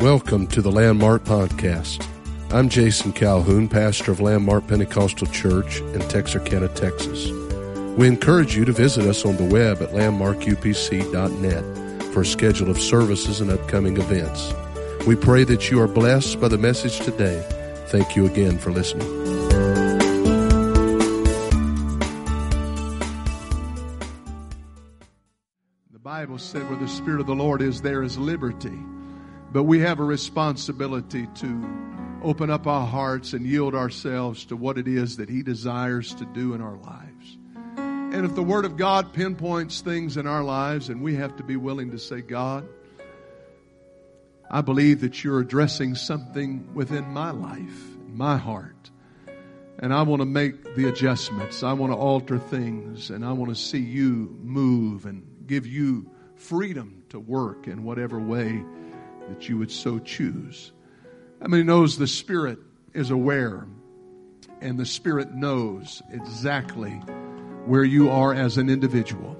Welcome to the Landmark Podcast. I'm Jason Calhoun, pastor of Landmark Pentecostal Church in Texarkana, Texas. We encourage you to visit us on the web at landmarkupc.net for a schedule of services and upcoming events. We pray that you are blessed by the message today. Thank you again for listening. The Bible said, where the Spirit of the Lord is, there is liberty. But we have a responsibility to open up our hearts and yield ourselves to what it is that He desires to do in our lives. And if the Word of God pinpoints things in our lives, and we have to be willing to say, God, I believe that you're addressing something within my life, my heart. And I want to make the adjustments. I want to alter things. And I want to see you move and give you freedom to work in whatever way that you would so choose. I mean, he knows the Spirit is aware and the Spirit knows exactly where you are as an individual.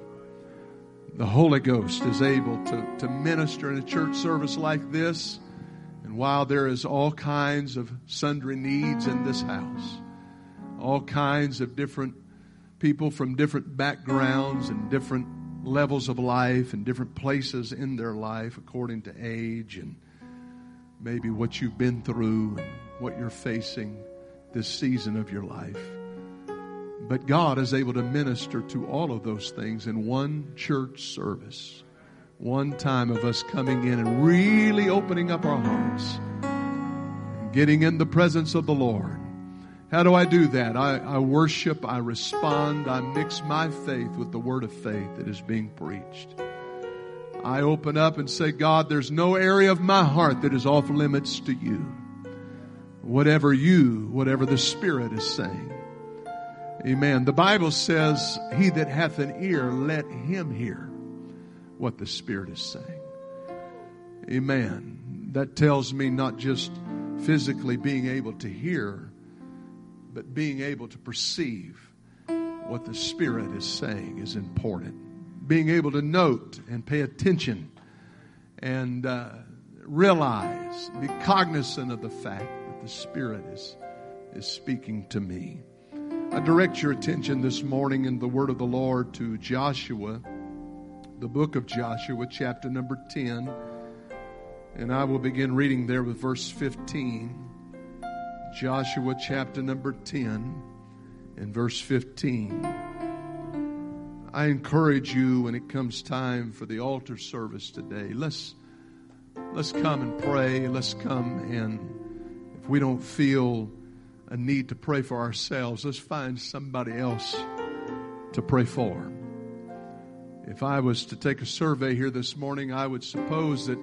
The Holy Ghost is able to, to minister in a church service like this. And while there is all kinds of sundry needs in this house, all kinds of different people from different backgrounds and different levels of life and different places in their life according to age and maybe what you've been through and what you're facing this season of your life. But God is able to minister to all of those things in one church service. One time of us coming in and really opening up our hearts, getting in the presence of the Lord. How do I do that? I, I worship, I respond, I mix my faith with the word of faith that is being preached. I open up and say, God, there's no area of my heart that is off limits to you. Whatever you, whatever the Spirit is saying. Amen. The Bible says, He that hath an ear, let him hear what the Spirit is saying. Amen. That tells me not just physically being able to hear, but being able to perceive what the Spirit is saying is important. Being able to note and pay attention and uh, realize, be cognizant of the fact that the Spirit is, is speaking to me. I direct your attention this morning in the Word of the Lord to Joshua, the book of Joshua, chapter number 10. And I will begin reading there with verse 15. Joshua chapter number 10 and verse 15. I encourage you when it comes time for the altar service today, let's let's come and pray. Let's come and if we don't feel a need to pray for ourselves, let's find somebody else to pray for. If I was to take a survey here this morning, I would suppose that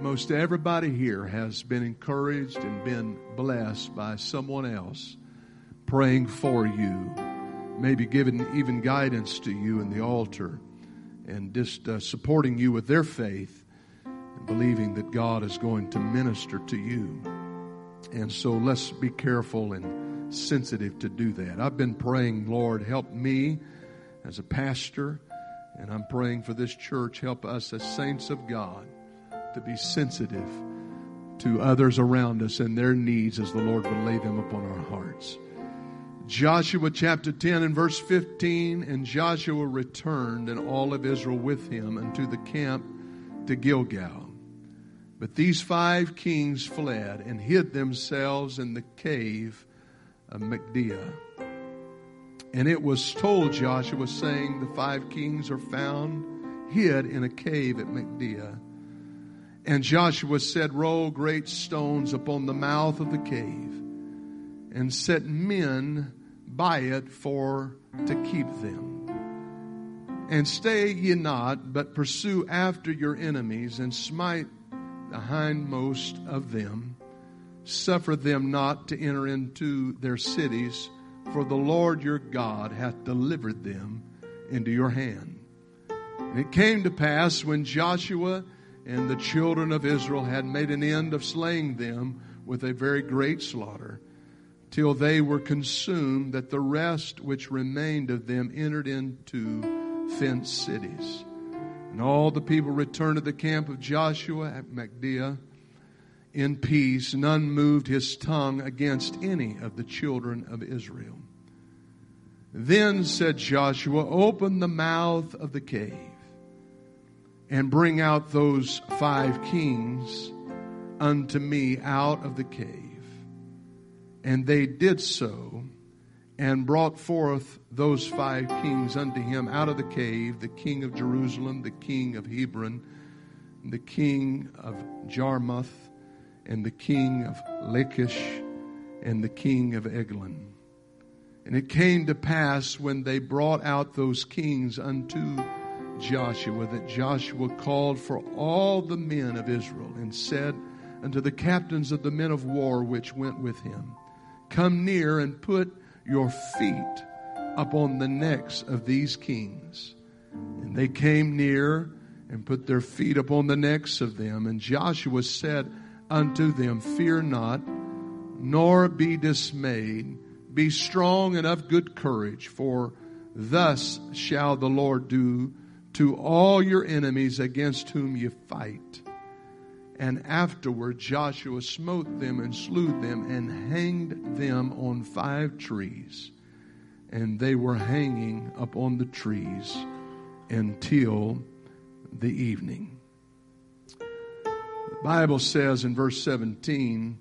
most everybody here has been encouraged and been blessed by someone else praying for you, maybe giving even guidance to you in the altar, and just uh, supporting you with their faith and believing that God is going to minister to you. And so let's be careful and sensitive to do that. I've been praying, Lord, help me as a pastor, and I'm praying for this church. Help us as saints of God to be sensitive to others around us and their needs as the Lord would lay them upon our hearts. Joshua chapter 10 and verse 15 And Joshua returned and all of Israel with him unto the camp to Gilgal. But these five kings fled and hid themselves in the cave of Makkedah. And it was told Joshua, saying, The five kings are found hid in a cave at Makkedah. And Joshua said, Roll great stones upon the mouth of the cave, and set men by it for to keep them. And stay ye not, but pursue after your enemies, and smite the hindmost of them. Suffer them not to enter into their cities, for the Lord your God hath delivered them into your hand. And it came to pass when Joshua and the children of Israel had made an end of slaying them with a very great slaughter, till they were consumed, that the rest which remained of them entered into fenced cities. And all the people returned to the camp of Joshua at Makkedah, in peace, none moved his tongue against any of the children of Israel. Then said Joshua, Open the mouth of the cave and bring out those five kings unto me out of the cave. And they did so and brought forth those five kings unto him out of the cave the king of Jerusalem, the king of Hebron, the king of Jarmuth, and the king of Lachish, and the king of Eglon. And it came to pass when they brought out those kings unto Joshua that Joshua called for all the men of Israel and said unto the captains of the men of war which went with him, Come near and put your feet upon the necks of these kings. And they came near and put their feet upon the necks of them. And Joshua said unto them, Fear not, nor be dismayed. Be strong and of good courage, for thus shall the Lord do to all your enemies against whom you fight. And afterward Joshua smote them and slew them and hanged them on five trees. And they were hanging upon the trees until the evening. The Bible says in verse 17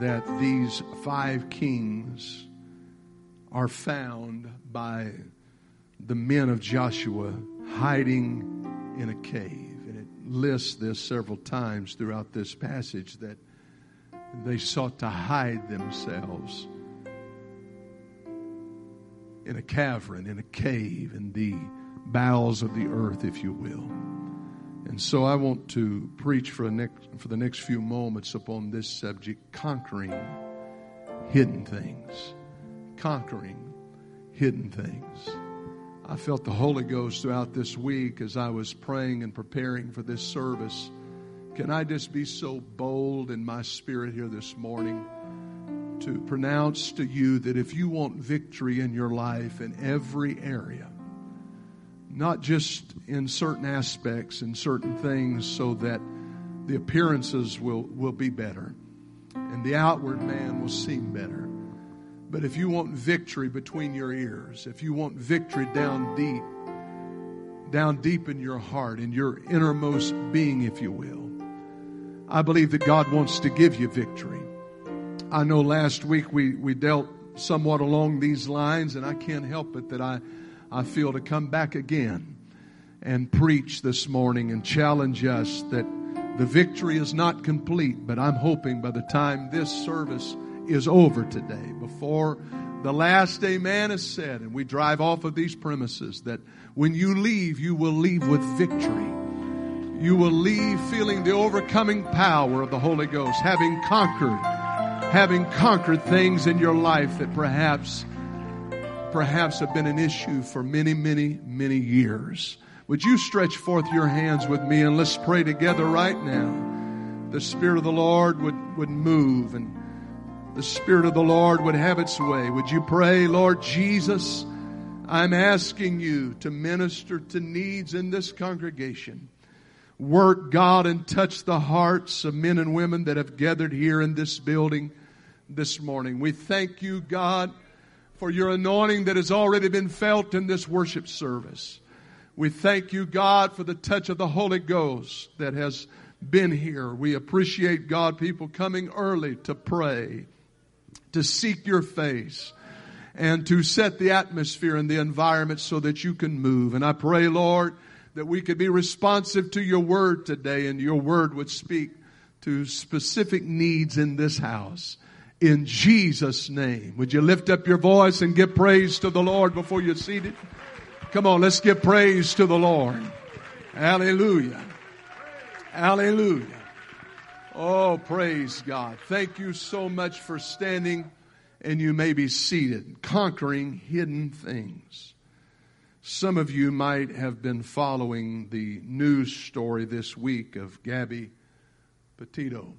that these five kings are found by the men of Joshua hiding in a cave And it lists this several times throughout this passage that they sought to hide themselves in a cavern, in a cave, in the bowels of the earth, if you will. And so I want to preach for, next, for the next few moments upon this subject conquering hidden things. Conquering hidden things. I felt the Holy Ghost throughout this week as I was praying and preparing for this service. Can I just be so bold in my spirit here this morning to pronounce to you that if you want victory in your life in every area, not just in certain aspects and certain things so that the appearances will, will be better and the outward man will seem better but if you want victory between your ears, if you want victory down deep, down deep in your heart, in your innermost being, if you will, I believe that God wants to give you victory. I know last week we, we dealt somewhat along these lines, and I can't help it that I, I feel to come back again and preach this morning and challenge us that the victory is not complete, but I'm hoping by the time this service is over today, before the last amen is said and we drive off of these premises, that when you leave, you will leave with victory. You will leave feeling the overcoming power of the Holy Ghost, having conquered, having conquered things in your life that perhaps, perhaps have been an issue for many, many, many years. Would you stretch forth your hands with me and let's pray together right now? The Spirit of the Lord would, would move and the Spirit of the Lord would have its way. Would you pray, Lord Jesus? I'm asking you to minister to needs in this congregation. Work, God, and touch the hearts of men and women that have gathered here in this building this morning. We thank you, God, for your anointing that has already been felt in this worship service. We thank you, God, for the touch of the Holy Ghost that has been here. We appreciate, God, people coming early to pray to seek your face and to set the atmosphere and the environment so that you can move. And I pray, Lord, that we could be responsive to your word today and your word would speak to specific needs in this house. In Jesus' name. Would you lift up your voice and give praise to the Lord before you're seated? Come on, let's give praise to the Lord. Hallelujah. Hallelujah. Oh, praise God. Thank you so much for standing and you may be seated, conquering hidden things. Some of you might have been following the news story this week of Gabby Petito.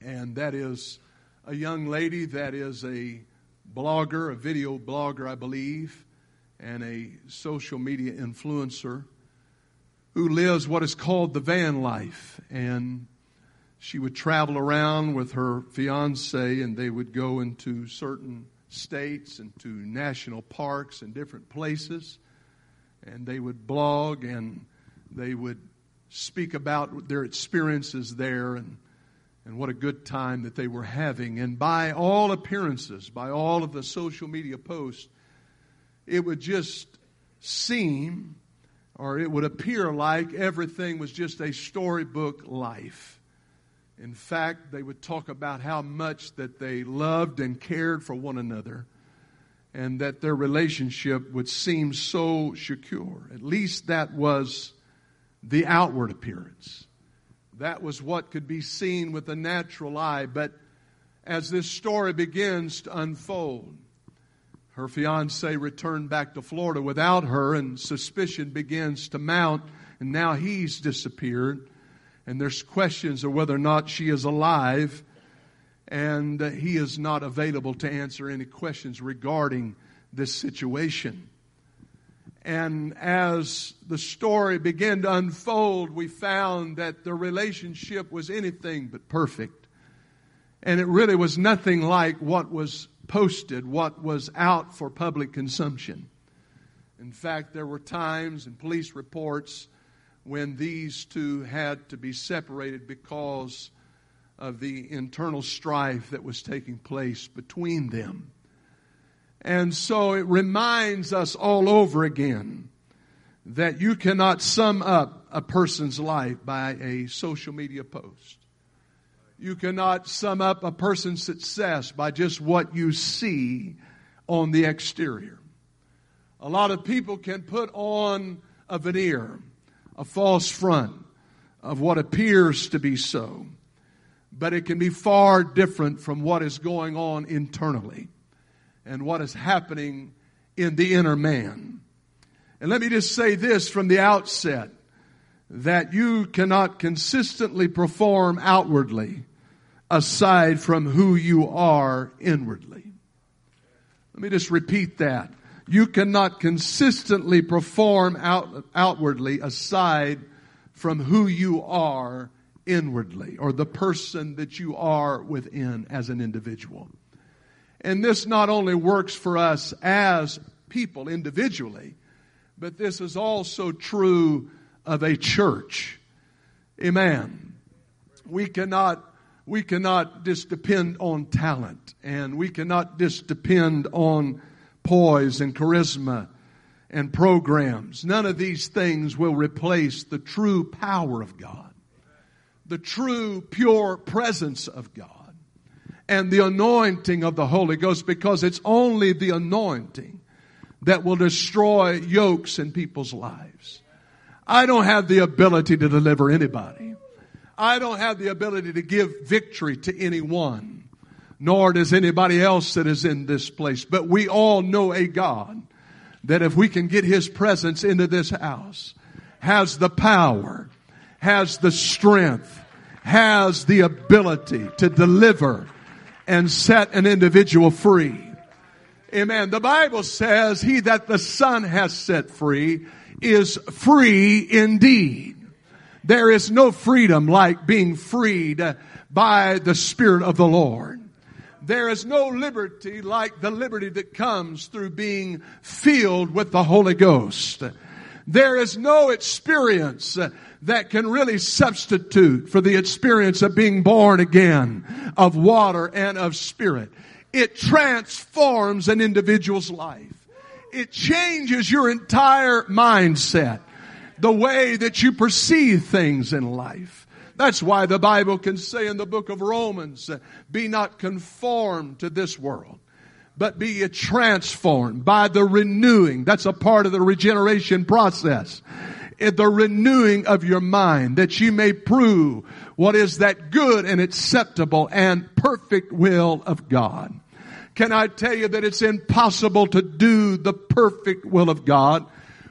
And that is a young lady that is a blogger, a video blogger, I believe, and a social media influencer who lives what is called the van life. And she would travel around with her fiance and they would go into certain states and to national parks and different places. And they would blog and they would speak about their experiences there and and what a good time that they were having. And by all appearances by all of the social media posts it would just seem or it would appear like everything was just a storybook life in fact, they would talk about how much that they loved and cared for one another and that their relationship would seem so secure. At least that was the outward appearance. That was what could be seen with the natural eye. But as this story begins to unfold, her fiance returned back to Florida without her, and suspicion begins to mount, and now he's disappeared and there's questions of whether or not she is alive, and he is not available to answer any questions regarding this situation. And as the story began to unfold, we found that the relationship was anything but perfect. And it really was nothing like what was posted, what was out for public consumption. In fact, there were times in police reports when these two had to be separated because of the internal strife that was taking place between them. And so it reminds us all over again that you cannot sum up a person's life by a social media post. You cannot sum up a person's success by just what you see on the exterior. A lot of people can put on a veneer a false front of what appears to be so, but it can be far different from what is going on internally and what is happening in the inner man. And let me just say this from the outset that you cannot consistently perform outwardly aside from who you are inwardly. Let me just repeat that you cannot consistently perform out, outwardly aside from who you are inwardly or the person that you are within as an individual. And this not only works for us as people individually, but this is also true of a church. Amen. We cannot, we cannot just depend on talent and we cannot just depend on poise and charisma and programs. None of these things will replace the true power of God, the true pure presence of God, and the anointing of the Holy Ghost because it's only the anointing that will destroy yokes in people's lives. I don't have the ability to deliver anybody. I don't have the ability to give victory to anyone nor does anybody else that is in this place. But we all know a God that if we can get His presence into this house, has the power, has the strength, has the ability to deliver and set an individual free. Amen. The Bible says, he that the Son has set free is free indeed. There is no freedom like being freed by the Spirit of the Lord. There is no liberty like the liberty that comes through being filled with the Holy Ghost. There is no experience that can really substitute for the experience of being born again of water and of spirit. It transforms an individual's life. It changes your entire mindset, the way that you perceive things in life. That's why the Bible can say in the book of Romans, be not conformed to this world, but be transformed by the renewing. That's a part of the regeneration process. The renewing of your mind that you may prove what is that good and acceptable and perfect will of God. Can I tell you that it's impossible to do the perfect will of God,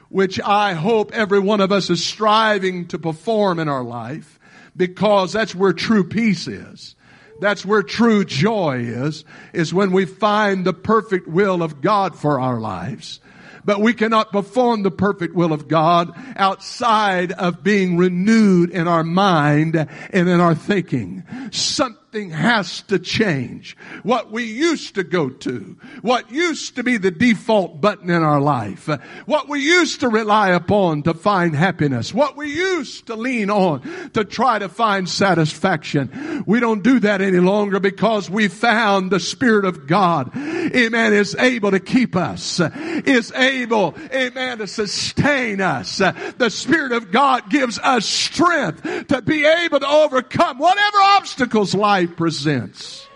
which I hope every one of us is striving to perform in our life because that's where true peace is. That's where true joy is, is when we find the perfect will of God for our lives. But we cannot perform the perfect will of God outside of being renewed in our mind and in our thinking. Something something has to change. What we used to go to, what used to be the default button in our life, what we used to rely upon to find happiness, what we used to lean on to try to find satisfaction. We don't do that any longer because we found the Spirit of God, amen, is able to keep us, is able, amen, to sustain us. The Spirit of God gives us strength to be able to overcome whatever obstacles life presents.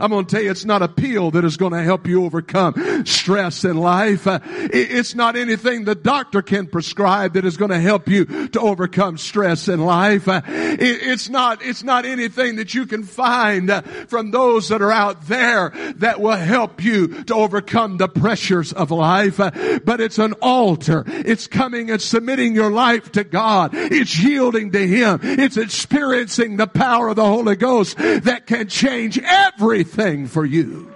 I'm going to tell you, it's not a pill that is going to help you overcome stress in life. Uh, it's not anything the doctor can prescribe that is going to help you to overcome stress in life. Uh, it's not, it's not anything that you can find uh, from those that are out there that will help you to overcome the pressures of life. But it's an altar. It's coming and submitting your life to God. It's yielding to Him. It's experiencing the power of the Holy Ghost that can change everything everything for you.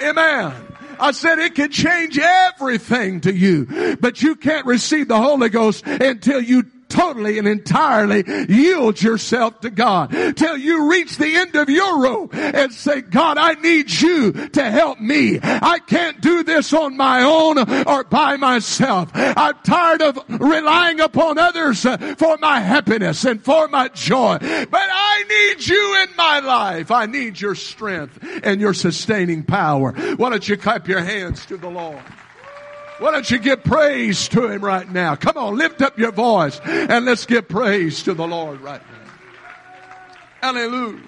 Amen. I said it can change everything to you, but you can't receive the Holy Ghost until you totally and entirely yield yourself to God till you reach the end of your rope and say, God, I need you to help me. I can't do this on my own or by myself. I'm tired of relying upon others for my happiness and for my joy, but I need you in my life. I need your strength and your sustaining power. Why don't you clap your hands to the Lord? Why don't you give praise to Him right now? Come on, lift up your voice and let's give praise to the Lord right now. Hallelujah.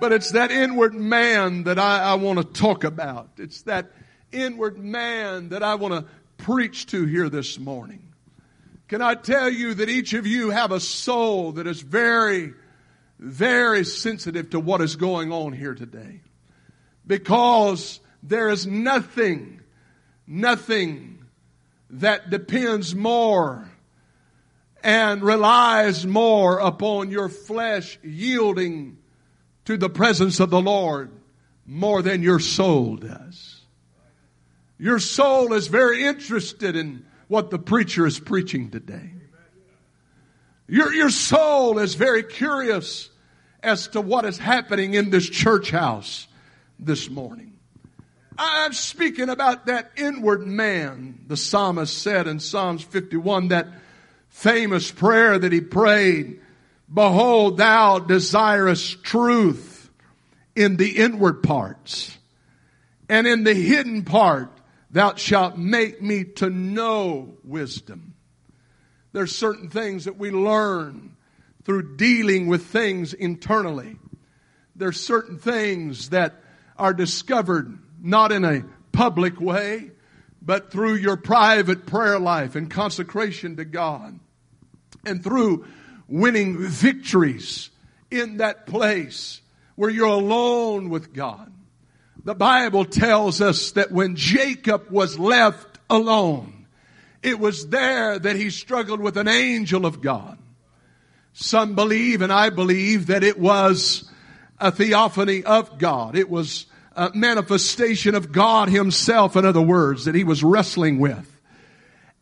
But it's that inward man that I, I want to talk about. It's that inward man that I want to preach to here this morning. Can I tell you that each of you have a soul that is very, very sensitive to what is going on here today? Because there is nothing nothing that depends more and relies more upon your flesh yielding to the presence of the Lord more than your soul does. Your soul is very interested in what the preacher is preaching today. Your, your soul is very curious as to what is happening in this church house this morning. I'm speaking about that inward man, the psalmist said in Psalms 51, that famous prayer that he prayed. Behold, thou desirest truth in the inward parts, and in the hidden part thou shalt make me to know wisdom. There's certain things that we learn through dealing with things internally. There's certain things that are discovered not in a public way, but through your private prayer life and consecration to God. And through winning victories in that place where you're alone with God. The Bible tells us that when Jacob was left alone, it was there that he struggled with an angel of God. Some believe, and I believe, that it was a theophany of God. It was uh, manifestation of God himself, in other words, that he was wrestling with.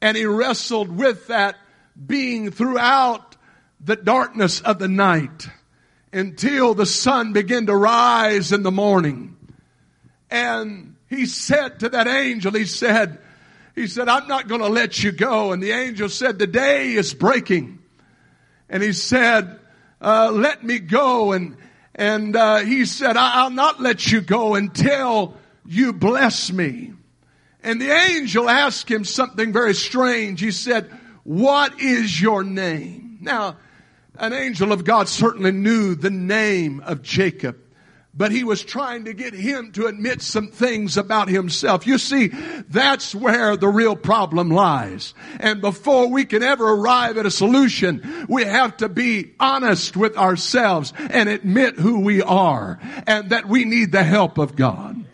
And he wrestled with that being throughout the darkness of the night until the sun began to rise in the morning. And he said to that angel, he said, he said, I'm not going to let you go. And the angel said, the day is breaking. And he said, uh, let me go. And, and uh, he said, I'll not let you go until you bless me. And the angel asked him something very strange. He said, what is your name? Now, an angel of God certainly knew the name of Jacob but he was trying to get him to admit some things about himself. You see, that's where the real problem lies. And before we can ever arrive at a solution, we have to be honest with ourselves and admit who we are and that we need the help of God.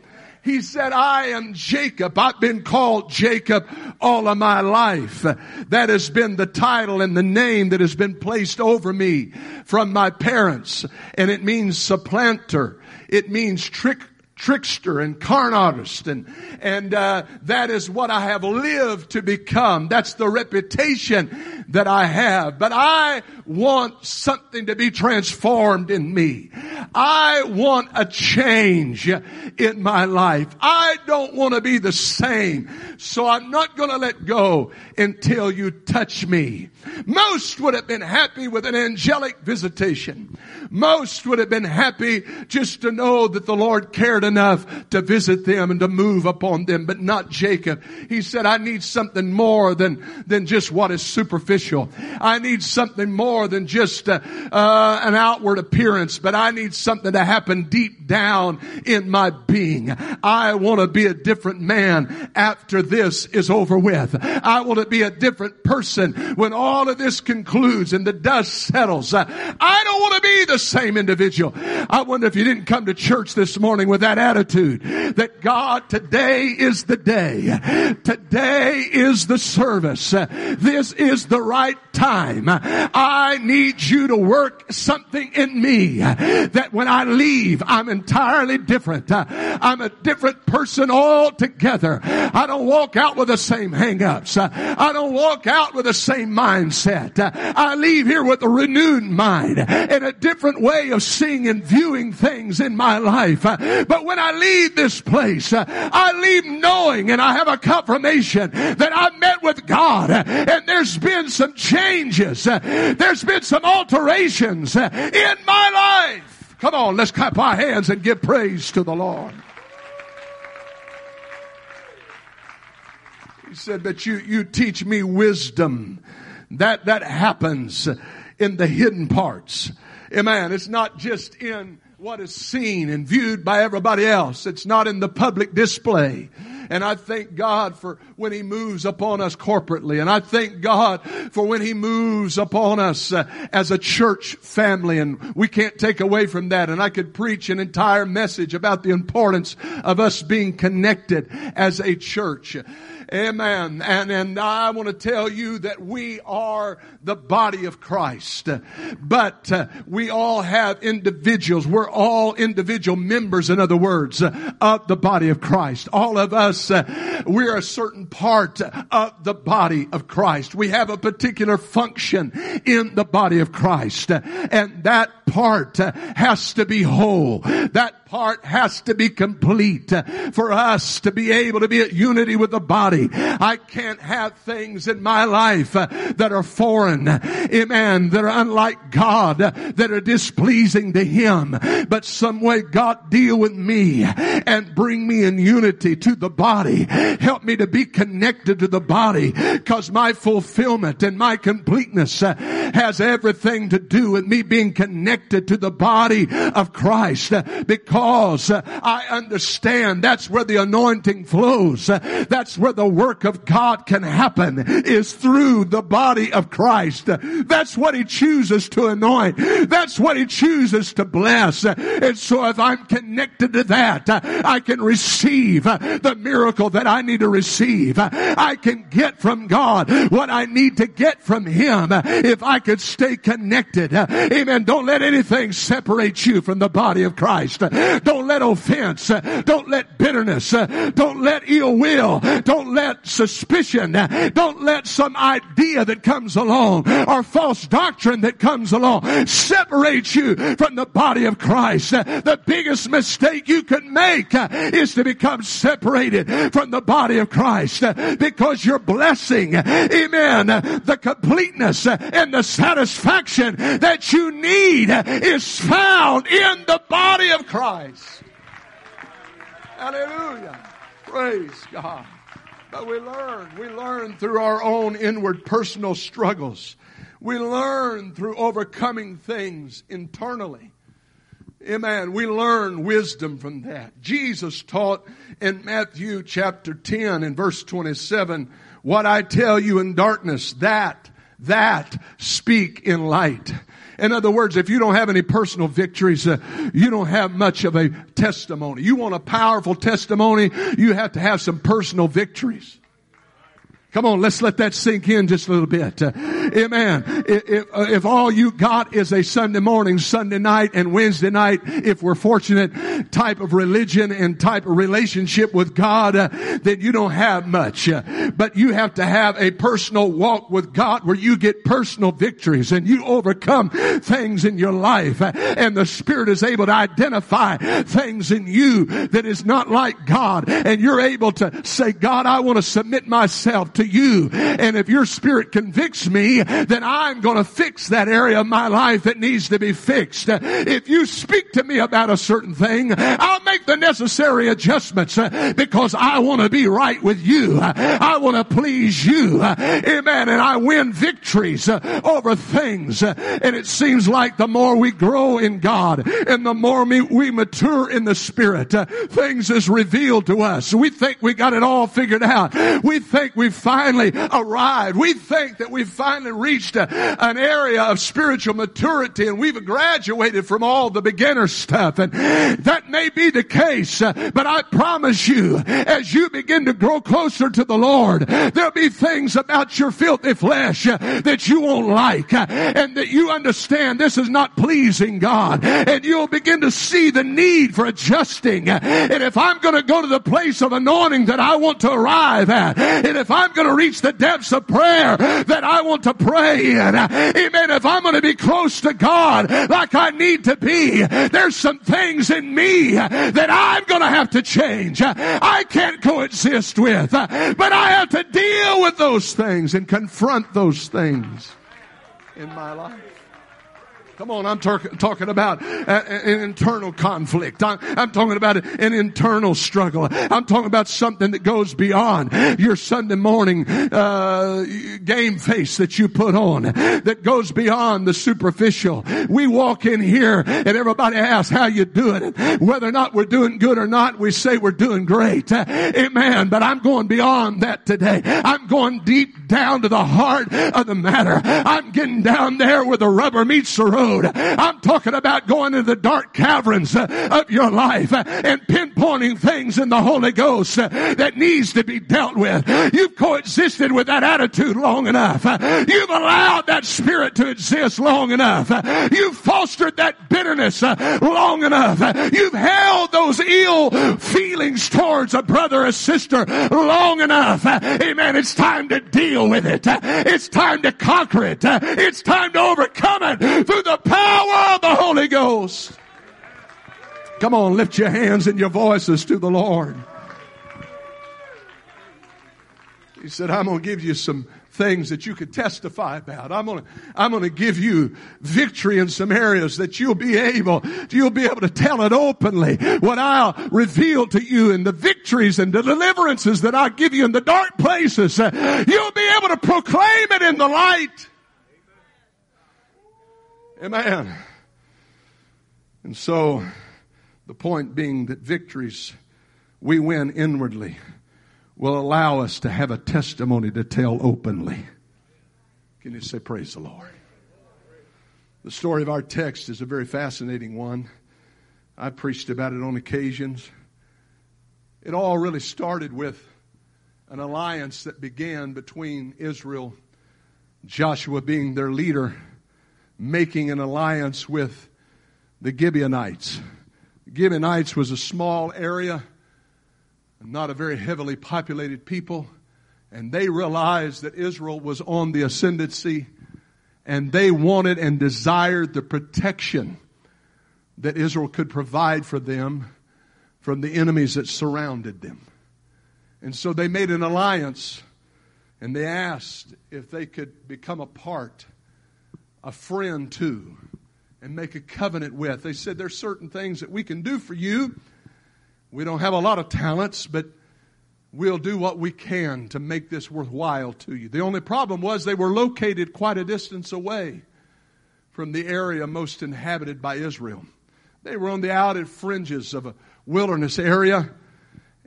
He said, I am Jacob. I've been called Jacob all of my life. That has been the title and the name that has been placed over me from my parents. And it means supplanter. It means trick, trickster and con artist and and uh, that is what I have lived to become. That's the reputation that I have. But I want something to be transformed in me. I want a change in my life. I don't want to be the same. So I'm not going to let go until you touch me. Most would have been happy with an angelic visitation. Most would have been happy just to know that the Lord cared enough to visit them and to move upon them, but not Jacob. He said, I need something more than, than just what is superficial. I need something more than just uh, uh, an outward appearance, but I need something to happen deep down in my being. I want to be a different man after this is over with. I want to be a different person when all of this concludes and the dust settles. Uh, I don't want to be the same individual. I wonder if you didn't come to church this morning with that attitude that God, today is the day. Today is the service. Uh, this is the right time. I need you to work something in me that when I leave, I'm entirely different. Uh, I'm a different person altogether. I don't walk out with the same hangups. I don't walk out with the same mindset. I leave here with a renewed mind and a different way of seeing and viewing things in my life. But when I leave this place, I leave knowing and I have a confirmation that I met with God and there's been some changes. There's been some alterations in my life. Come on, let's clap our hands and give praise to the Lord. He said, but you, you teach me wisdom. That, that happens in the hidden parts. Amen. It's not just in what is seen and viewed by everybody else. It's not in the public display. And I thank God for when He moves upon us corporately. And I thank God for when He moves upon us uh, as a church family. And we can't take away from that. And I could preach an entire message about the importance of us being connected as a church. Amen. And, and I want to tell you that we are the body of Christ. But uh, we all have individuals. We're all individual members, in other words, uh, of the body of Christ. All of us, uh, we're a certain part of the body of Christ. We have a particular function in the body of Christ. And that part has to be whole. That part has to be complete for us to be able to be at unity with the body. I can't have things in my life uh, that are foreign, amen, that are unlike God, that are displeasing to Him. But some way God deal with me and bring me in unity to the body. Help me to be connected to the body because my fulfillment and my completeness uh, has everything to do with me being connected to the body of Christ uh, because I understand that's where the anointing flows. That's where the work of God can happen is through the body of Christ. That's what he chooses to anoint. That's what he chooses to bless. And so if I'm connected to that, I can receive the miracle that I need to receive. I can get from God what I need to get from him if I could stay connected. Amen. Don't let anything separate you from the body of Christ. Don't let offense, don't let bitterness, don't let ill will, don't let suspicion, don't let some idea that comes along or false doctrine that comes along separate you from the body of Christ. The biggest mistake you can make is to become separated from the body of Christ because your blessing, amen, the completeness and the satisfaction that you need is found in the body of Christ. Hallelujah. Praise God. But we learn, we learn through our own inward personal struggles. We learn through overcoming things internally. Amen. We learn wisdom from that. Jesus taught in Matthew chapter 10 and verse 27, what I tell you in darkness, that, that speak in light. In other words, if you don't have any personal victories, uh, you don't have much of a testimony. You want a powerful testimony, you have to have some personal victories. Come on, let's let that sink in just a little bit. Uh, amen. If, if, uh, if, all you got is a Sunday morning, Sunday night, and Wednesday night, if we're fortunate, type of religion and type of relationship with God, uh, then you don't have much. Uh, but you have to have a personal walk with God where you get personal victories and you overcome things in your life. Uh, and the Spirit is able to identify things in you that is not like God. And you're able to say, God, I want to submit myself to to you. And if your spirit convicts me, then I'm going to fix that area of my life that needs to be fixed. If you speak to me about a certain thing, I'll make the necessary adjustments uh, because I want to be right with you. I want to please you. Amen. And I win victories uh, over things. And it seems like the more we grow in God and the more we mature in the Spirit, uh, things is revealed to us. We think we got it all figured out. We think we've finally arrived. We think that we've finally reached a, an area of spiritual maturity and we've graduated from all the beginner stuff. And that may be the case, uh, but I promise you, as you begin to grow closer to the Lord, there'll be things about your filthy flesh uh, that you won't like uh, and that you understand this is not pleasing God. And you'll begin to see the need for adjusting. And if I'm going to go to the place of anointing that I want to arrive at, and if I'm going going to reach the depths of prayer that I want to pray in. Amen. If I'm going to be close to God like I need to be, there's some things in me that I'm going to have to change. I can't coexist with, but I have to deal with those things and confront those things in my life. Come on, I'm talking about an internal conflict. I'm, I'm talking about an internal struggle. I'm talking about something that goes beyond your Sunday morning uh, game face that you put on, that goes beyond the superficial. We walk in here and everybody asks how you doing. Whether or not we're doing good or not, we say we're doing great. Amen. But I'm going beyond that today. I'm going deep down to the heart of the matter. I'm getting down there where the rubber meets the road road. I'm talking about going into the dark caverns uh, of your life uh, and pinpointing things in the Holy Ghost uh, that needs to be dealt with. You've coexisted with that attitude long enough. You've allowed that spirit to exist long enough. You've fostered that bitterness long enough. You've held those ill feelings towards a brother or sister long enough. Amen. It's time to deal with it. It's time to conquer it. It's time to overcome it through the power of the Holy Ghost. Come on, lift your hands and your voices to the Lord. He said, I'm going to give you some things that you could testify about. I'm going to, I'm going to give you victory in some areas that you'll be able, you'll be able to tell it openly. What I'll reveal to you and the victories and the deliverances that I'll give you in the dark places, uh, you'll be able to proclaim it in the light. Amen. And so, the point being that victories we win inwardly will allow us to have a testimony to tell openly. Can you say, Praise the Lord? The story of our text is a very fascinating one. I preached about it on occasions. It all really started with an alliance that began between Israel, Joshua being their leader, making an alliance with the Gibeonites. Gibeonites was a small area, not a very heavily populated people, and they realized that Israel was on the ascendancy, and they wanted and desired the protection that Israel could provide for them from the enemies that surrounded them. And so they made an alliance and they asked if they could become a part a friend to and make a covenant with. They said there's certain things that we can do for you. We don't have a lot of talents, but we'll do what we can to make this worthwhile to you. The only problem was they were located quite a distance away from the area most inhabited by Israel. They were on the outer fringes of a wilderness area.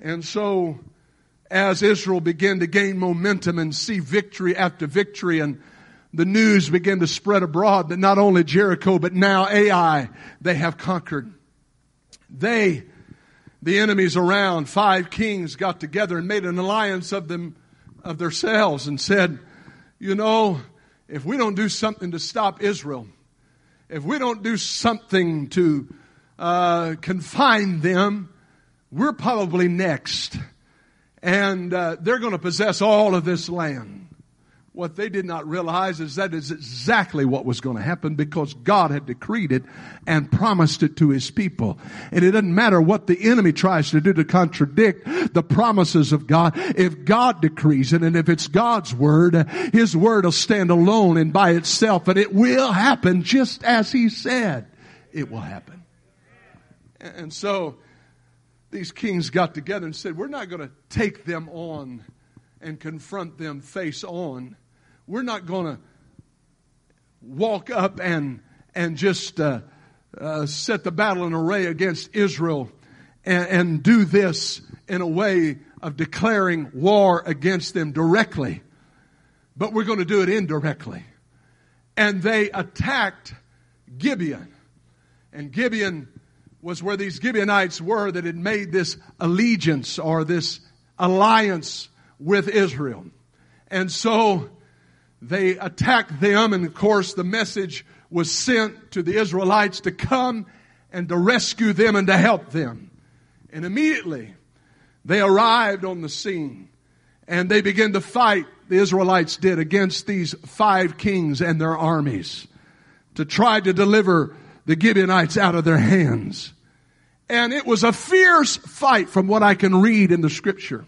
And so, as Israel began to gain momentum and see victory after victory and the news began to spread abroad that not only Jericho, but now Ai, they have conquered. They, the enemies around, five kings got together and made an alliance of them, of themselves and said, you know, if we don't do something to stop Israel, if we don't do something to uh, confine them, we're probably next. And uh, they're going to possess all of this land. What they did not realize is that is exactly what was going to happen because God had decreed it and promised it to his people. And it doesn't matter what the enemy tries to do to contradict the promises of God. If God decrees it and if it's God's word, his word will stand alone and by itself and it will happen just as he said it will happen. And so these kings got together and said, we're not going to take them on and confront them face on we're not going to walk up and, and just uh, uh, set the battle in array against Israel and, and do this in a way of declaring war against them directly. But we're going to do it indirectly. And they attacked Gibeon. And Gibeon was where these Gibeonites were that had made this allegiance or this alliance with Israel. And so they attacked them, and of course, the message was sent to the Israelites to come and to rescue them and to help them. And immediately, they arrived on the scene and they began to fight, the Israelites did, against these five kings and their armies to try to deliver the Gibeonites out of their hands. And it was a fierce fight from what I can read in the scripture.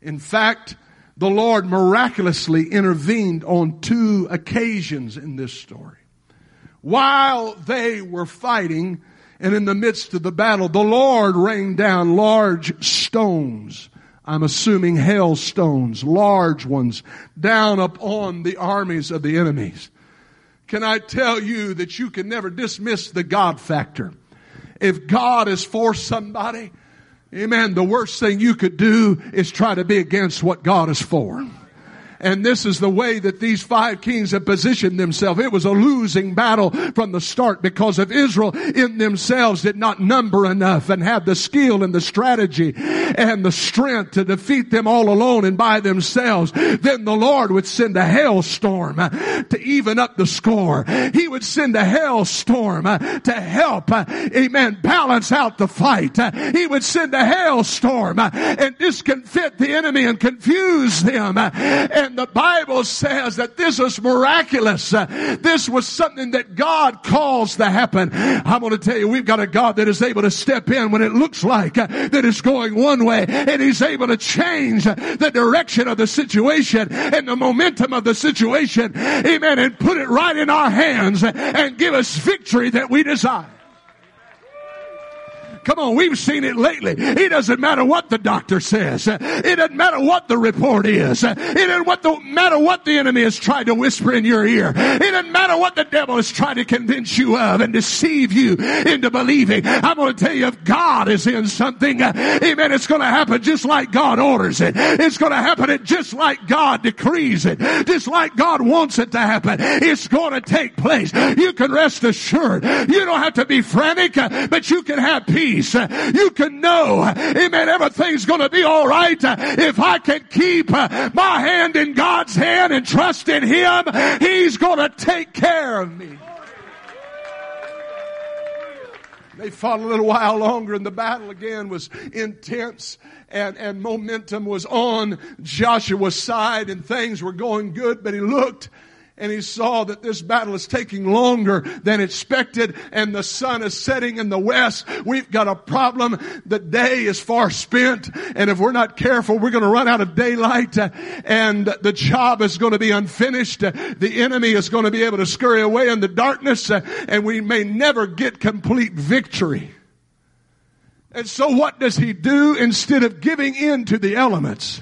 In fact, the Lord miraculously intervened on two occasions in this story. While they were fighting and in the midst of the battle, the Lord rained down large stones. I'm assuming hailstones, large ones, down upon the armies of the enemies. Can I tell you that you can never dismiss the God factor? If God is for somebody, Amen. The worst thing you could do is try to be against what God is for. And this is the way that these five kings have positioned themselves. It was a losing battle from the start because of Israel in themselves did not number enough and have the skill and the strategy and the strength to defeat them all alone and by themselves. Then the Lord would send a hailstorm uh, to even up the score. He would send a hailstorm uh, to help, uh, amen, balance out the fight. He would send a hailstorm and discomfit the enemy and confuse them and the Bible says that this is miraculous. Uh, this was something that God caused to happen. I'm going to tell you, we've got a God that is able to step in when it looks like uh, that it's going one way and he's able to change the direction of the situation and the momentum of the situation. Amen. And put it right in our hands and give us victory that we desire. Come on, we've seen it lately. It doesn't matter what the doctor says. It doesn't matter what the report is. It doesn't matter what the enemy has tried to whisper in your ear. It doesn't matter what the devil has tried to convince you of and deceive you into believing. I'm going to tell you if God is in something, amen, it's going to happen just like God orders it. It's going to happen just like God decrees it. Just like God wants it to happen. It's going to take place. You can rest assured. You don't have to be frantic, but you can have peace peace. You can know, amen, everything's going to be all right if I can keep my hand in God's hand and trust in Him. He's going to take care of me. They fought a little while longer and the battle again was intense and, and momentum was on Joshua's side and things were going good, but he looked and he saw that this battle is taking longer than expected and the sun is setting in the west. We've got a problem. The day is far spent and if we're not careful, we're going to run out of daylight and the job is going to be unfinished. The enemy is going to be able to scurry away in the darkness and we may never get complete victory. And so what does he do instead of giving in to the elements?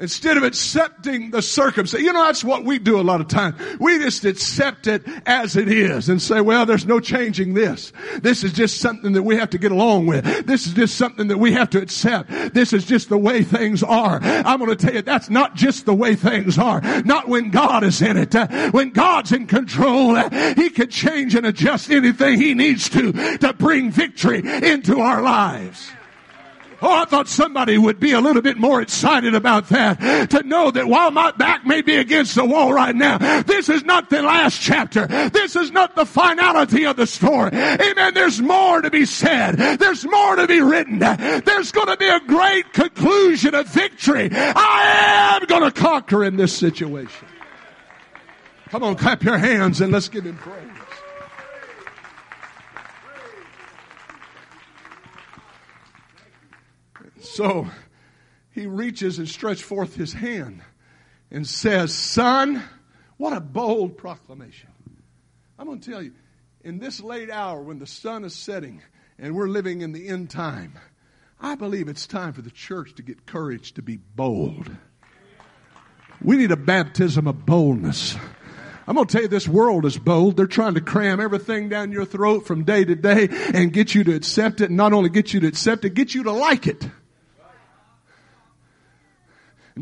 Instead of accepting the circumstance, you know, that's what we do a lot of times. We just accept it as it is and say, well, there's no changing this. This is just something that we have to get along with. This is just something that we have to accept. This is just the way things are. I'm going to tell you, that's not just the way things are. Not when God is in it. When God's in control, He can change and adjust anything He needs to to bring victory into our lives. Oh, I thought somebody would be a little bit more excited about that. To know that while my back may be against the wall right now, this is not the last chapter. This is not the finality of the story. Amen. There's more to be said. There's more to be written. There's going to be a great conclusion of victory. I am going to conquer in this situation. Come on, clap your hands and let's give him praise. So he reaches and stretches forth his hand and says, Sun, what a bold proclamation. I'm going to tell you, in this late hour when the sun is setting and we're living in the end time, I believe it's time for the church to get courage to be bold. We need a baptism of boldness. I'm going to tell you, this world is bold. They're trying to cram everything down your throat from day to day and get you to accept it. And not only get you to accept it, get you to like it.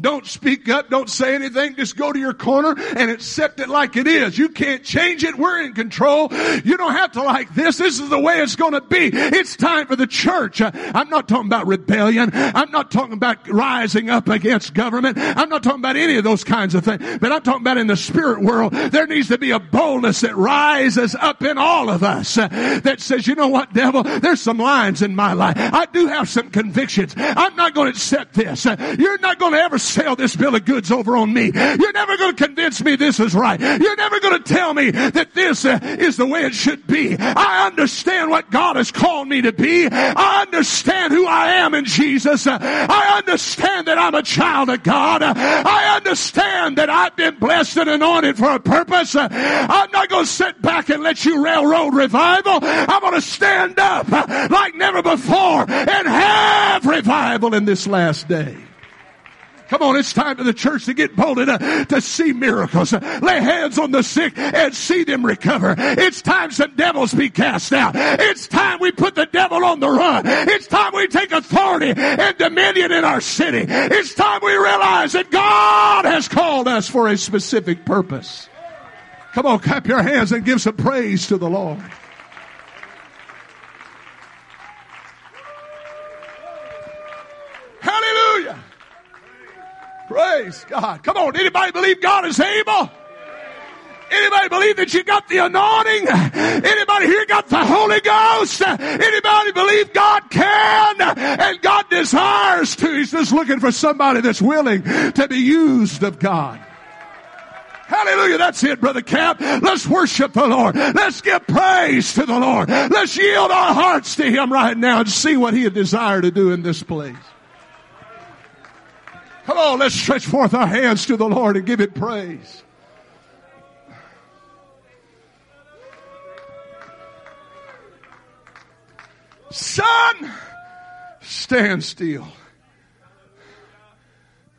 Don't speak up. Don't say anything. Just go to your corner and accept it like it is. You can't change it. We're in control. You don't have to like this. This is the way it's going to be. It's time for the church. I'm not talking about rebellion. I'm not talking about rising up against government. I'm not talking about any of those kinds of things. But I'm talking about in the spirit world, there needs to be a boldness that rises up in all of us uh, that says, you know what, devil? There's some lines in my life. I do have some convictions. I'm not going to accept this. You're not going to ever sell this bill of goods over on me. You're never going to convince me this is right. You're never going to tell me that this uh, is the way it should be. I understand what God has called me to be. I understand who I am in Jesus. I understand that I'm a child of God. I understand that I've been blessed and anointed for a purpose. I'm not going to sit back and let you railroad revival. I'm going to stand up like never before and have revival in this last day. Come on, it's time for the church to get bold enough to see miracles. Lay hands on the sick and see them recover. It's time some devils be cast out. It's time we put the devil on the run. It's time we take authority and dominion in our city. It's time we realize that God has called us for a specific purpose. Come on, clap your hands and give some praise to the Lord. Hallelujah. Praise God. Come on. Anybody believe God is able? Anybody believe that you got the anointing? Anybody here got the Holy Ghost? Anybody believe God can and God desires to? He's just looking for somebody that's willing to be used of God. Hallelujah. That's it, Brother Camp. Let's worship the Lord. Let's give praise to the Lord. Let's yield our hearts to Him right now and see what He desires to do in this place. Come on, let's stretch forth our hands to the Lord and give it praise. Sun, stand still.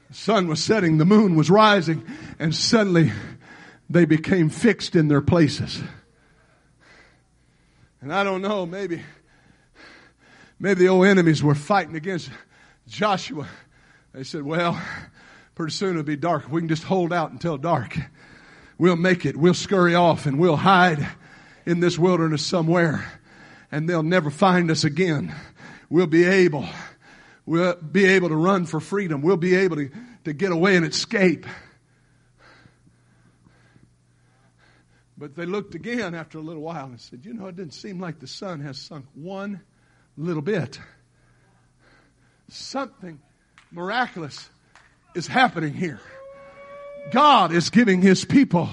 The sun was setting, the moon was rising, and suddenly they became fixed in their places. And I don't know, maybe, maybe the old enemies were fighting against Joshua they said, well, pretty soon it'll be dark. We can just hold out until dark. We'll make it. We'll scurry off and we'll hide in this wilderness somewhere and they'll never find us again. We'll be able, we'll be able to run for freedom. We'll be able to, to get away and escape. But they looked again after a little while and said, you know, it didn't seem like the sun has sunk one little bit. Something miraculous is happening here. God is giving his people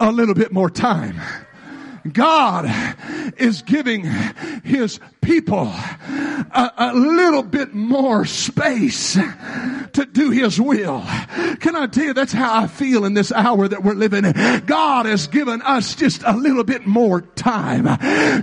a little bit more time. God is giving his people a, a, little bit more space to do his will. Can I tell you that's how I feel in this hour that we're living in. God has given us just a little bit more time.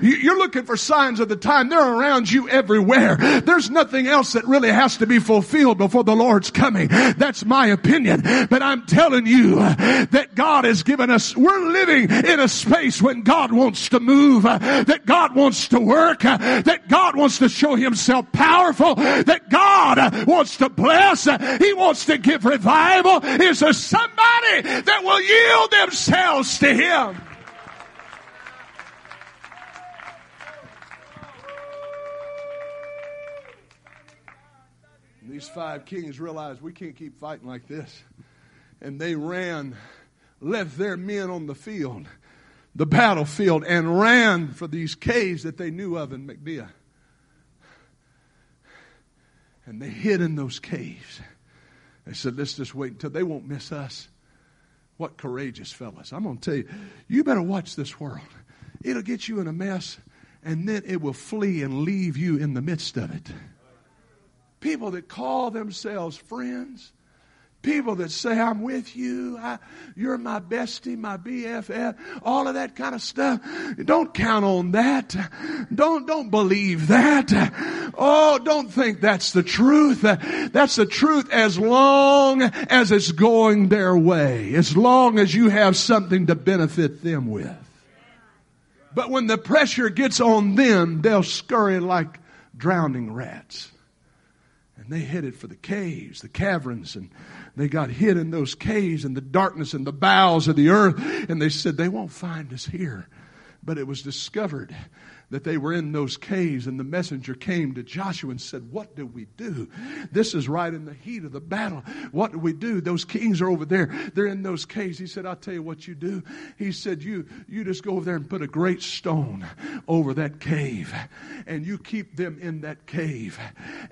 You're looking for signs of the time. They're around you everywhere. There's nothing else that really has to be fulfilled before the Lord's coming. That's my opinion. But I'm telling you that God has given us, we're living in a space when God wants to move, that God wants to work, that God wants to show himself powerful, that God wants to bless, he wants to give revival. Is there somebody that will yield themselves to him? these five kings realized we can't keep fighting like this. And they ran, left their men on the field, the battlefield, and ran for these caves that they knew of in Makkedah. And they hid in those caves. They said, let's just wait until they won't miss us. What courageous fellas. I'm going to tell you, you better watch this world. It'll get you in a mess, and then it will flee and leave you in the midst of it. People that call themselves friends, people that say, I'm with you, I, you're my bestie, my BFF, all of that kind of stuff. Don't count on that. Don't, don't believe that. Oh, don't think that's the truth. That's the truth as long as it's going their way, as long as you have something to benefit them with. But when the pressure gets on them, they'll scurry like drowning rats. They headed for the caves, the caverns, and they got hid in those caves in the darkness and the bowels of the earth. And they said, they won't find us here. But it was discovered that they were in those caves and the messenger came to Joshua and said, what do we do? This is right in the heat of the battle. What do we do? Those kings are over there. They're in those caves. He said, I'll tell you what you do. He said, you, you just go over there and put a great stone over that cave and you keep them in that cave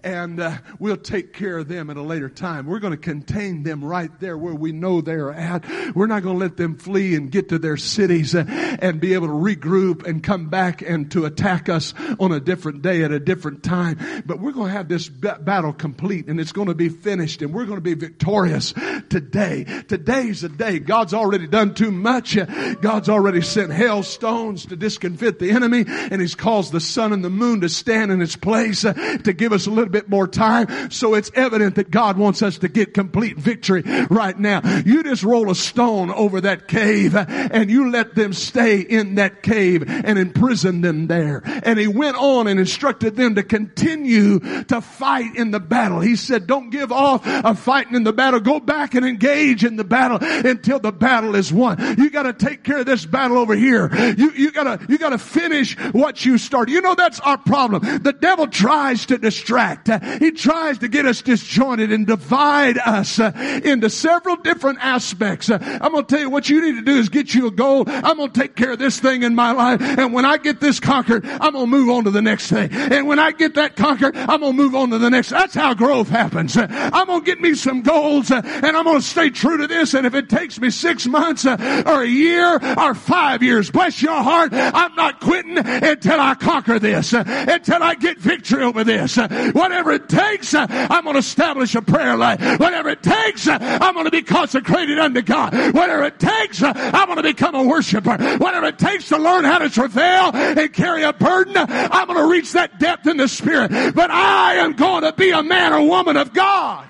and uh, we'll take care of them at a later time. We're going to contain them right there where we know they're at. We're not going to let them flee and get to their cities uh, and be able to regroup and come back and to attack us on a different day at a different time. But we're going to have this battle complete and it's going to be finished and we're going to be victorious today. Today's the day. God's already done too much. God's already sent hailstones to discomfit the enemy and he's caused the sun and the moon to stand in its place uh, to give us a little bit more time. So it's evident that God wants us to get complete victory right now. You just roll a stone over that cave and you let them stay in that cave and imprison them there there. And he went on and instructed them to continue to fight in the battle. He said, don't give off of fighting in the battle. Go back and engage in the battle until the battle is won. You gotta take care of this battle over here. You, you gotta, you gotta finish what you started. You know, that's our problem. The devil tries to distract. He tries to get us disjointed and divide us uh, into several different aspects. Uh, I'm gonna tell you what you need to do is get you a goal. I'm gonna take care of this thing in my life. And when I get this conquered, conquered, I'm going to move on to the next thing. And when I get that conquered, I'm going to move on to the next. That's how growth happens. I'm going to get me some goals and I'm going to stay true to this. And if it takes me six months or a year or five years, bless your heart, I'm not quitting until I conquer this, until I get victory over this. Whatever it takes, I'm going to establish a prayer life. Whatever it takes, I'm going to be consecrated unto God. Whatever it takes, I'm going to become a worshiper. Whatever it takes to learn how to travail and carry a burden, I'm going to reach that depth in the spirit. But I am going to be a man or woman of God.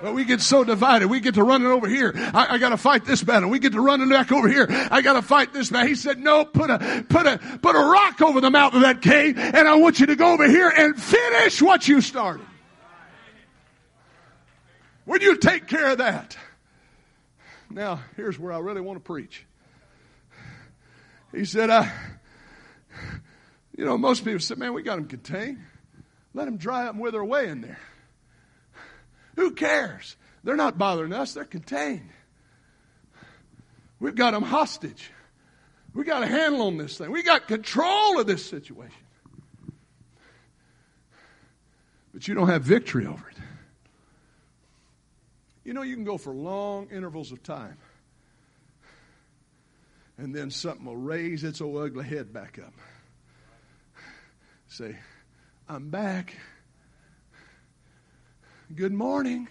But we get so divided. We get to running over here. I, I got to fight this battle. We get to running back over here. I got to fight this battle. He said, "No, put a put a put a rock over the mouth of that cave, and I want you to go over here and finish what you started." Would you take care of that? Now, here's where I really want to preach. He said, uh, you know, most people said, man, we got them contained. Let them dry up and wither away in there. Who cares? They're not bothering us, they're contained. We've got them hostage. We got a handle on this thing. We got control of this situation. But you don't have victory over it. You know, you can go for long intervals of time and then something will raise its old ugly head back up. Say, I'm back. Good morning.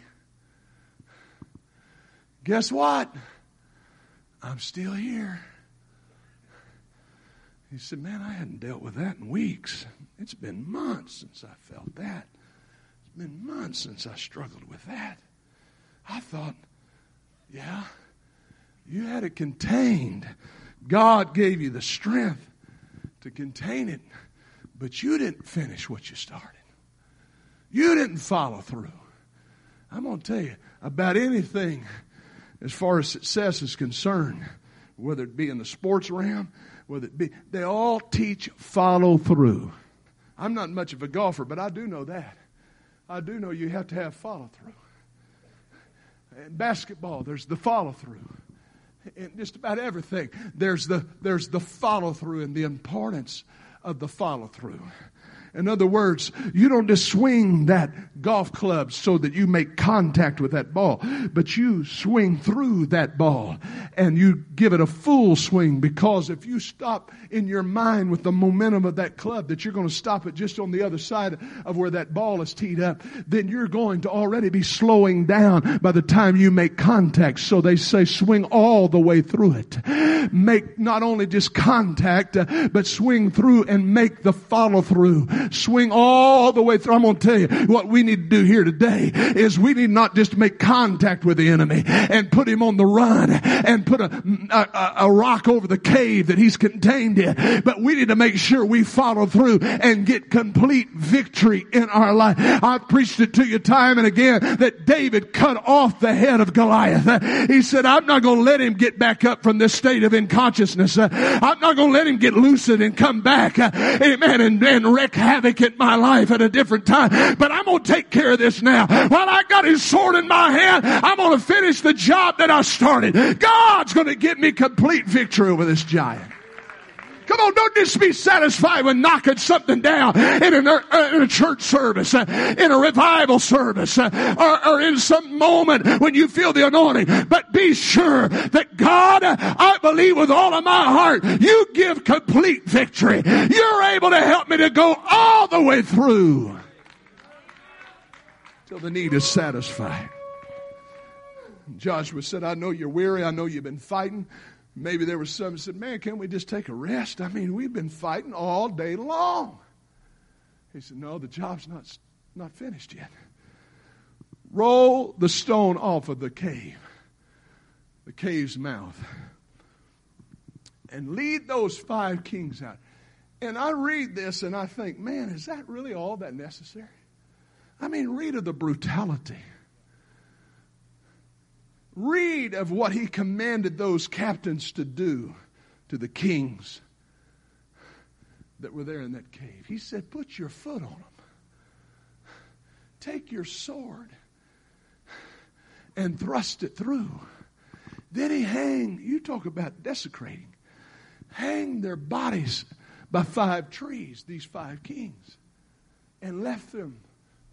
Guess what? I'm still here. He said, Man, I hadn't dealt with that in weeks. It's been months since I felt that. It's been months since I struggled with that. I thought, yeah, you had it contained. God gave you the strength to contain it, but you didn't finish what you started. You didn't follow through. I'm going to tell you about anything as far as success is concerned, whether it be in the sports realm, whether it be, they all teach follow through. I'm not much of a golfer, but I do know that. I do know you have to have follow through. In basketball, there's the follow through. In just about everything, there's the, there's the follow through and the importance of the follow through. In other words, you don't just swing that golf club so that you make contact with that ball, but you swing through that ball and you give it a full swing because if you stop in your mind with the momentum of that club that you're going to stop it just on the other side of where that ball is teed up, then you're going to already be slowing down by the time you make contact. So they say swing all the way through it. Make not only just contact, uh, but swing through and make the follow through swing all the way through. I'm going to tell you what we need to do here today is we need not just make contact with the enemy and put him on the run and put a, a, a rock over the cave that he's contained in, but we need to make sure we follow through and get complete victory in our life. I've preached it to you time and again that David cut off the head of Goliath. He said, I'm not going to let him get back up from this state of unconsciousness. I'm not going to let him get lucid and come back. Amen. And, and wreak havoc havoc in my life at a different time. But I'm going to take care of this now. While I got his sword in my hand, I'm going to finish the job that I started. God's going to give me complete victory over this giant. Come on, don't just be satisfied with knocking something down in, an, uh, in a church service, uh, in a revival service, uh, or, or, in some moment when you feel the anointing. But be sure that God, I believe with all of my heart, you give complete victory. You're able to help me to go all the way through till the need is satisfied. Joshua said, I know you're weary. I know you've been fighting. Maybe there was some that said, Man, can't we just take a rest? I mean, we've been fighting all day long. He said, No, the job's not, not finished yet. Roll the stone off of the cave, the cave's mouth, and lead those five kings out. And I read this and I think, man, is that really all that necessary? I mean, read of the brutality Read of what he commanded those captains to do to the kings that were there in that cave. He said, Put your foot on them, take your sword, and thrust it through. Then he hang, you talk about desecrating, hang their bodies by five trees, these five kings, and left them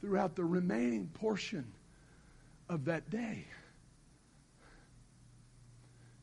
throughout the remaining portion of that day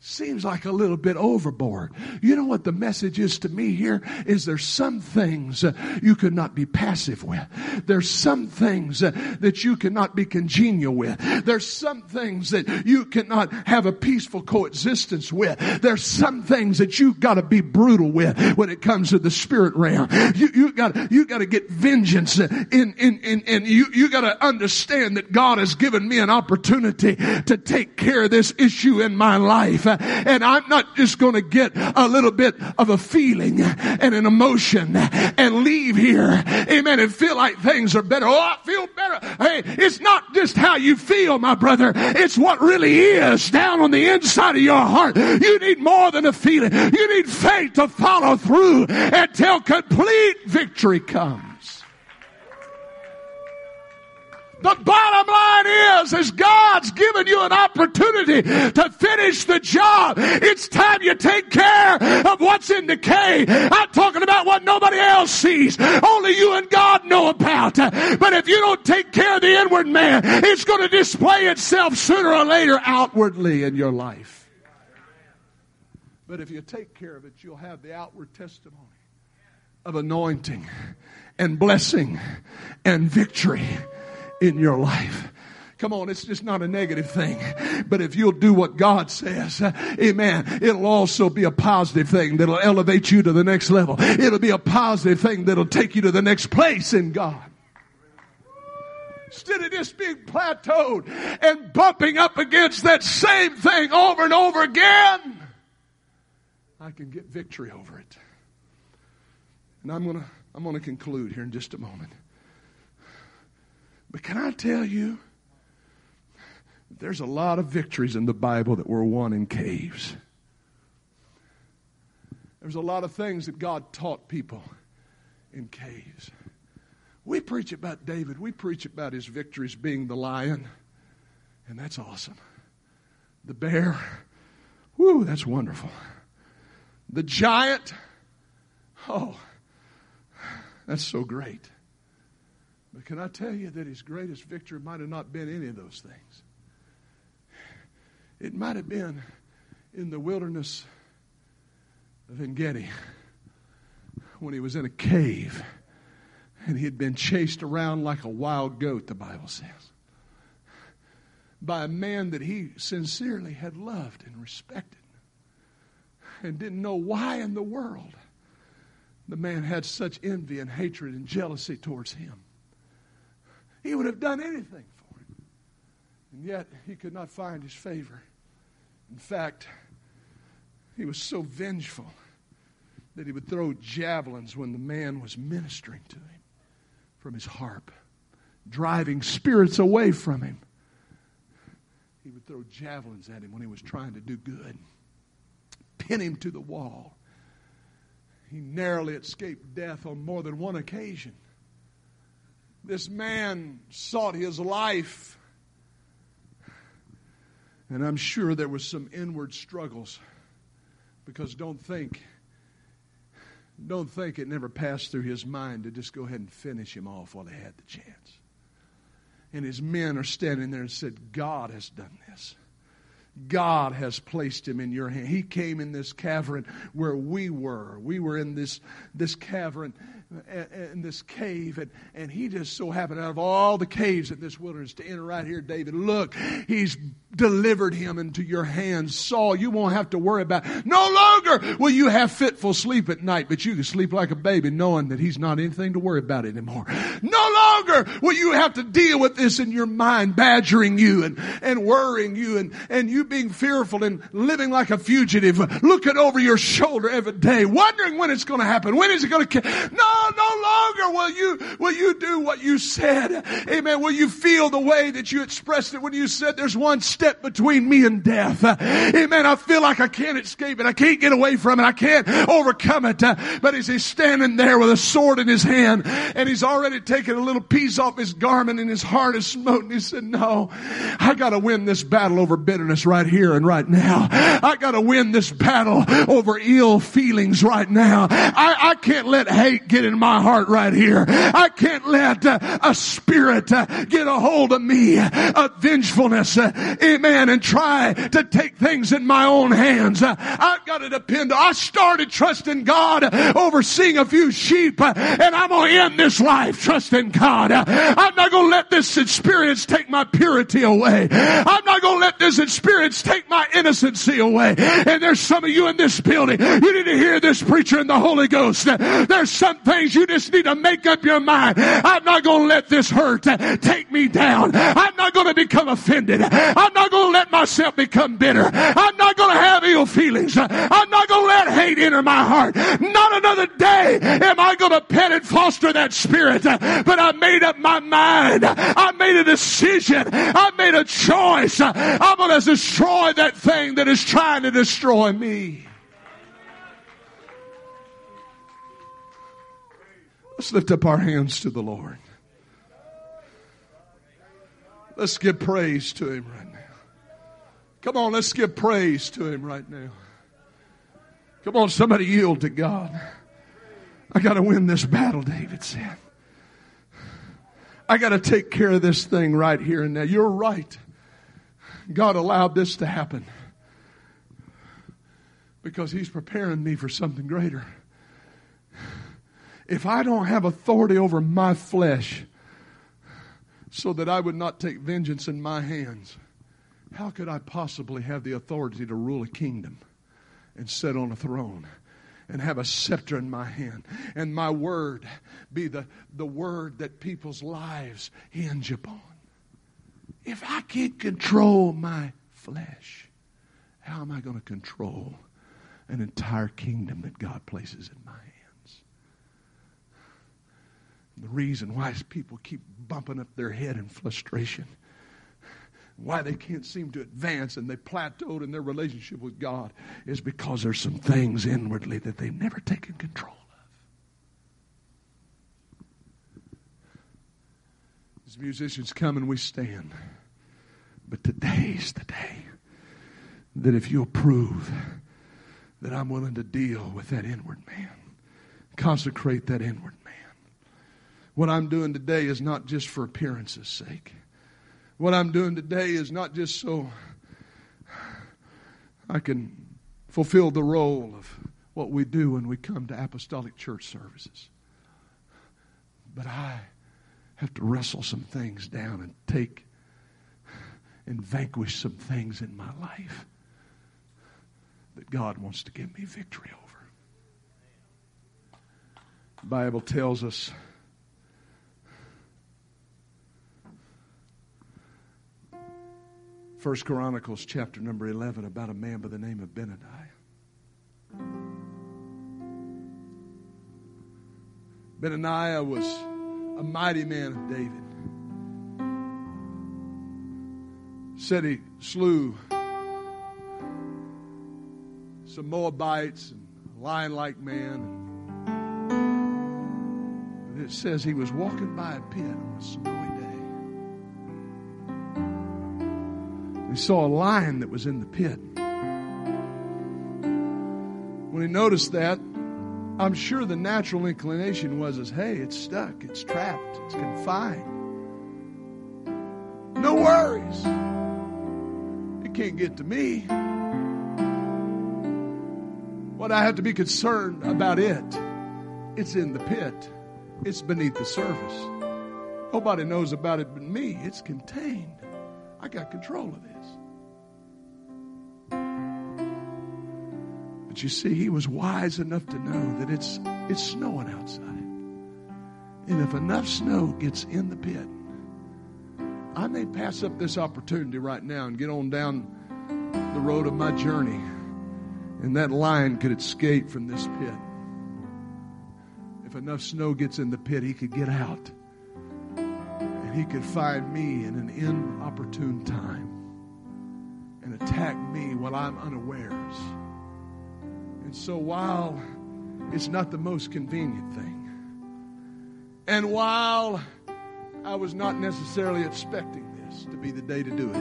seems like a little bit overboard. You know what the message is to me here is there's some things you cannot be passive with. There's some things that you cannot be congenial with. There's some things that you cannot have a peaceful coexistence with. There's some things that you've got to be brutal with when it comes to the spirit realm. You, you got you got to get vengeance in in in and you you got to understand that God has given me an opportunity to take care of this issue in my life and I'm not just going to get a little bit of a feeling and an emotion and leave here, amen, and feel like things are better. Oh, I feel better. Hey, it's not just how you feel, my brother. It's what really is down on the inside of your heart. You need more than a feeling. You need faith to follow through until complete victory comes. The bottom line is, is God's given you an opportunity to finish the job. It's time you take care of what's in decay. I'm talking about what nobody else sees. Only you and God know about. But if you don't take care of the inward man, it's going to display itself sooner or later outwardly in your life. But if you take care of it, you'll have the outward testimony of anointing and blessing and victory in your life. Come on, it's just not a negative thing. But if you'll do what God says, amen, it'll also be a positive thing that'll elevate you to the next level. It'll be a positive thing that'll take you to the next place in God. Instead of just being plateaued and bumping up against that same thing over and over again, I can get victory over it. And I'm gonna, I'm gonna conclude here in just a moment. But can I tell you, there's a lot of victories in the Bible that were won in caves. There's a lot of things that God taught people in caves. We preach about David, we preach about his victories being the lion, and that's awesome. The bear, whoo, that's wonderful. The giant, oh, that's so great. But can I tell you that his greatest victory might have not been any of those things? It might have been in the wilderness of Engedi when he was in a cave and he had been chased around like a wild goat, the Bible says, by a man that he sincerely had loved and respected and didn't know why in the world the man had such envy and hatred and jealousy towards him. He would have done anything for him. And yet he could not find his favor. In fact, he was so vengeful that he would throw javelins when the man was ministering to him from his harp, driving spirits away from him. He would throw javelins at him when he was trying to do good, pin him to the wall. He narrowly escaped death on more than one occasion. This man sought his life. And I'm sure there was some inward struggles because don't think don't think it never passed through his mind to just go ahead and finish him off while they had the chance. And his men are standing there and said, God has done this. God has placed him in your hand. He came in this cavern where we were. We were in this, this cavern, in this cave, and, and he just so happened out of all the caves in this wilderness to enter right here, David. Look, he's delivered him into your hands. Saul, you won't have to worry about it. No longer will you have fitful sleep at night, but you can sleep like a baby knowing that he's not anything to worry about anymore. No longer will you have to deal with this in your mind, badgering you and, and worrying you and, and you being fearful and living like a fugitive, looking over your shoulder every day, wondering when it's going to happen. When is it going to, no, no longer will you, will you do what you said. Amen. Will you feel the way that you expressed it when you said there's one step between me and death. Amen. I feel like I can't escape it. I can't get away from it. I can't overcome it. But as he's standing there with a sword in his hand and he's already taken a little piece off his garment and his heart is smoten, he said, no, I gotta win this battle over bitterness right here and right now. I gotta win this battle over ill feelings right now. I, I can't let hate get in my heart right here. I can't let uh, a spirit uh, get a hold of me of vengefulness. Uh, amen, and try to take things in my own hands. I've got to depend. I started trusting God over seeing a few sheep, and I'm going to end this life trusting God. I'm not going this experience take my purity away. I'm not going to let this experience take my innocency away. And there's some of you in this building, you need to hear this preacher in the Holy Ghost. There's some things you just need to make up your mind. I'm not going to let this hurt take me down. I'm not going to become offended. I'm not going to let myself become bitter. I'm not going to have ill feelings. I'm not going to let hate enter my heart. Not another day am I going to pet and foster that spirit. But I made up my mind. I made a decision. I made a choice. I'm going to destroy that thing that is trying to destroy me. Let's lift up our hands to the Lord. Let's give praise to Him right now. Come on, let's give praise to Him right now. Come on, somebody yield to God. I got to win this battle, David said. I got to take care of this thing right here and now. You're right. God allowed this to happen because He's preparing me for something greater. If I don't have authority over my flesh, so that I would not take vengeance in my hands, how could I possibly have the authority to rule a kingdom and sit on a throne? And have a scepter in my hand and my word be the, the word that people's lives hinge upon. If I can't control my flesh, how am I going to control an entire kingdom that God places in my hands? The reason why is people keep bumping up their head in frustration why they can't seem to advance and they plateaued in their relationship with God is because there's some things inwardly that they've never taken control of. As musicians come and we stand. But today's the day that if you'll prove that I'm willing to deal with that inward man, consecrate that inward man. What I'm doing today is not just for appearance's sake. What I'm doing today is not just so I can fulfill the role of what we do when we come to apostolic church services. But I have to wrestle some things down and take and vanquish some things in my life that God wants to give me victory over. The Bible tells us First Chronicles chapter number 11 about a man by the name of Benaiah. Benaiah was a mighty man of David. Said he slew some Moabites and a lion like man. And it says he was walking by a pit on a He saw a lion that was in the pit. When he noticed that, I'm sure the natural inclination was as, hey, it's stuck, it's trapped, it's confined. No worries. It can't get to me. What I have to be concerned about it, it's in the pit. It's beneath the surface. Nobody knows about it but me. It's contained. I got control of this. But you see, he was wise enough to know that it's it's snowing outside. And if enough snow gets in the pit, I may pass up this opportunity right now and get on down the road of my journey. And that lion could escape from this pit. If enough snow gets in the pit, he could get out. And he could find me in an inopportune time and attack me while I'm unawares. And so while it's not the most convenient thing, and while I was not necessarily expecting this to be the day to do it,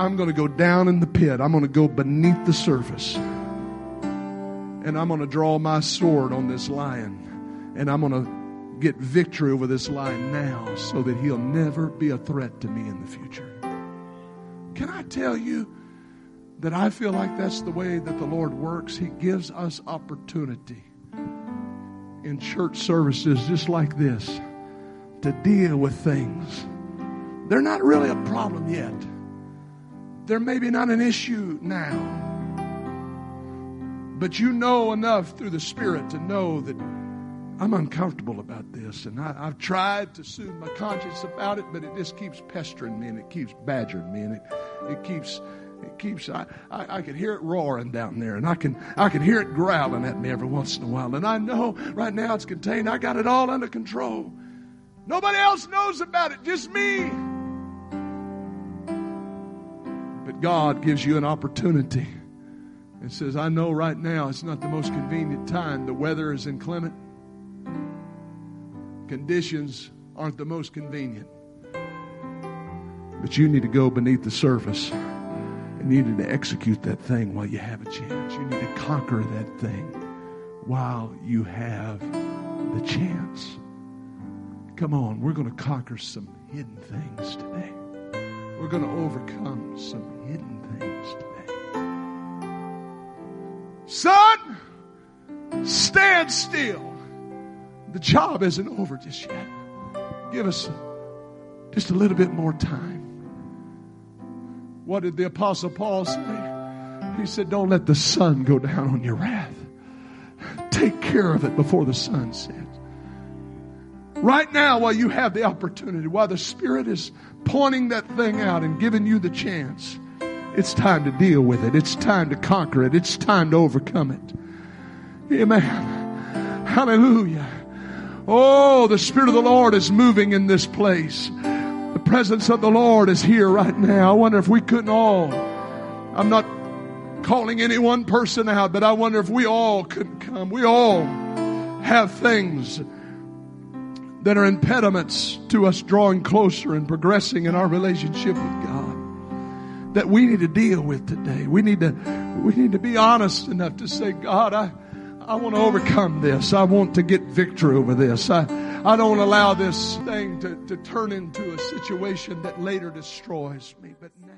I'm going to go down in the pit. I'm going to go beneath the surface. And I'm going to draw my sword on this lion. And I'm going to get victory over this lion now so that he'll never be a threat to me in the future. Can I tell you? that I feel like that's the way that the Lord works. He gives us opportunity in church services just like this to deal with things. They're not really a problem yet. They're maybe not an issue now. But you know enough through the Spirit to know that I'm uncomfortable about this. And I, have tried to soothe my conscience about it, but it just keeps pestering me and it keeps badgering me and it, it keeps it keeps I, I, I can hear it roaring down there and I can I can hear it growling at me every once in a while. And I know right now it's contained. I got it all under control. Nobody else knows about it, just me. But God gives you an opportunity and says, I know right now it's not the most convenient time. The weather is inclement. Conditions aren't the most convenient. But you need to go beneath the surface and you need to execute that thing while you have a chance. You need to conquer that thing while you have the chance. Come on, we're going to conquer some hidden things today. We're going to overcome some hidden things today. Sun, stand still. The job isn't over just yet. Give us just a little bit more time. What did the Apostle Paul say? He said, Don't let the sun go down on your wrath. Take care of it before the sun sets. Right now, while you have the opportunity, while the Spirit is pointing that thing out and giving you the chance, it's time to deal with it. It's time to conquer it. It's time to overcome it. Amen. Hallelujah. Oh, the Spirit of the Lord is moving in this place The presence of the Lord is here right now. I wonder if we couldn't all, I'm not calling any one person out, but I wonder if we all could come. We all have things that are impediments to us drawing closer and progressing in our relationship with God that we need to deal with today. We need to, we need to be honest enough to say, God, I, I want to overcome this. I want to get victory over this. I, I don't allow this thing to, to turn into a situation that later destroys me. But now,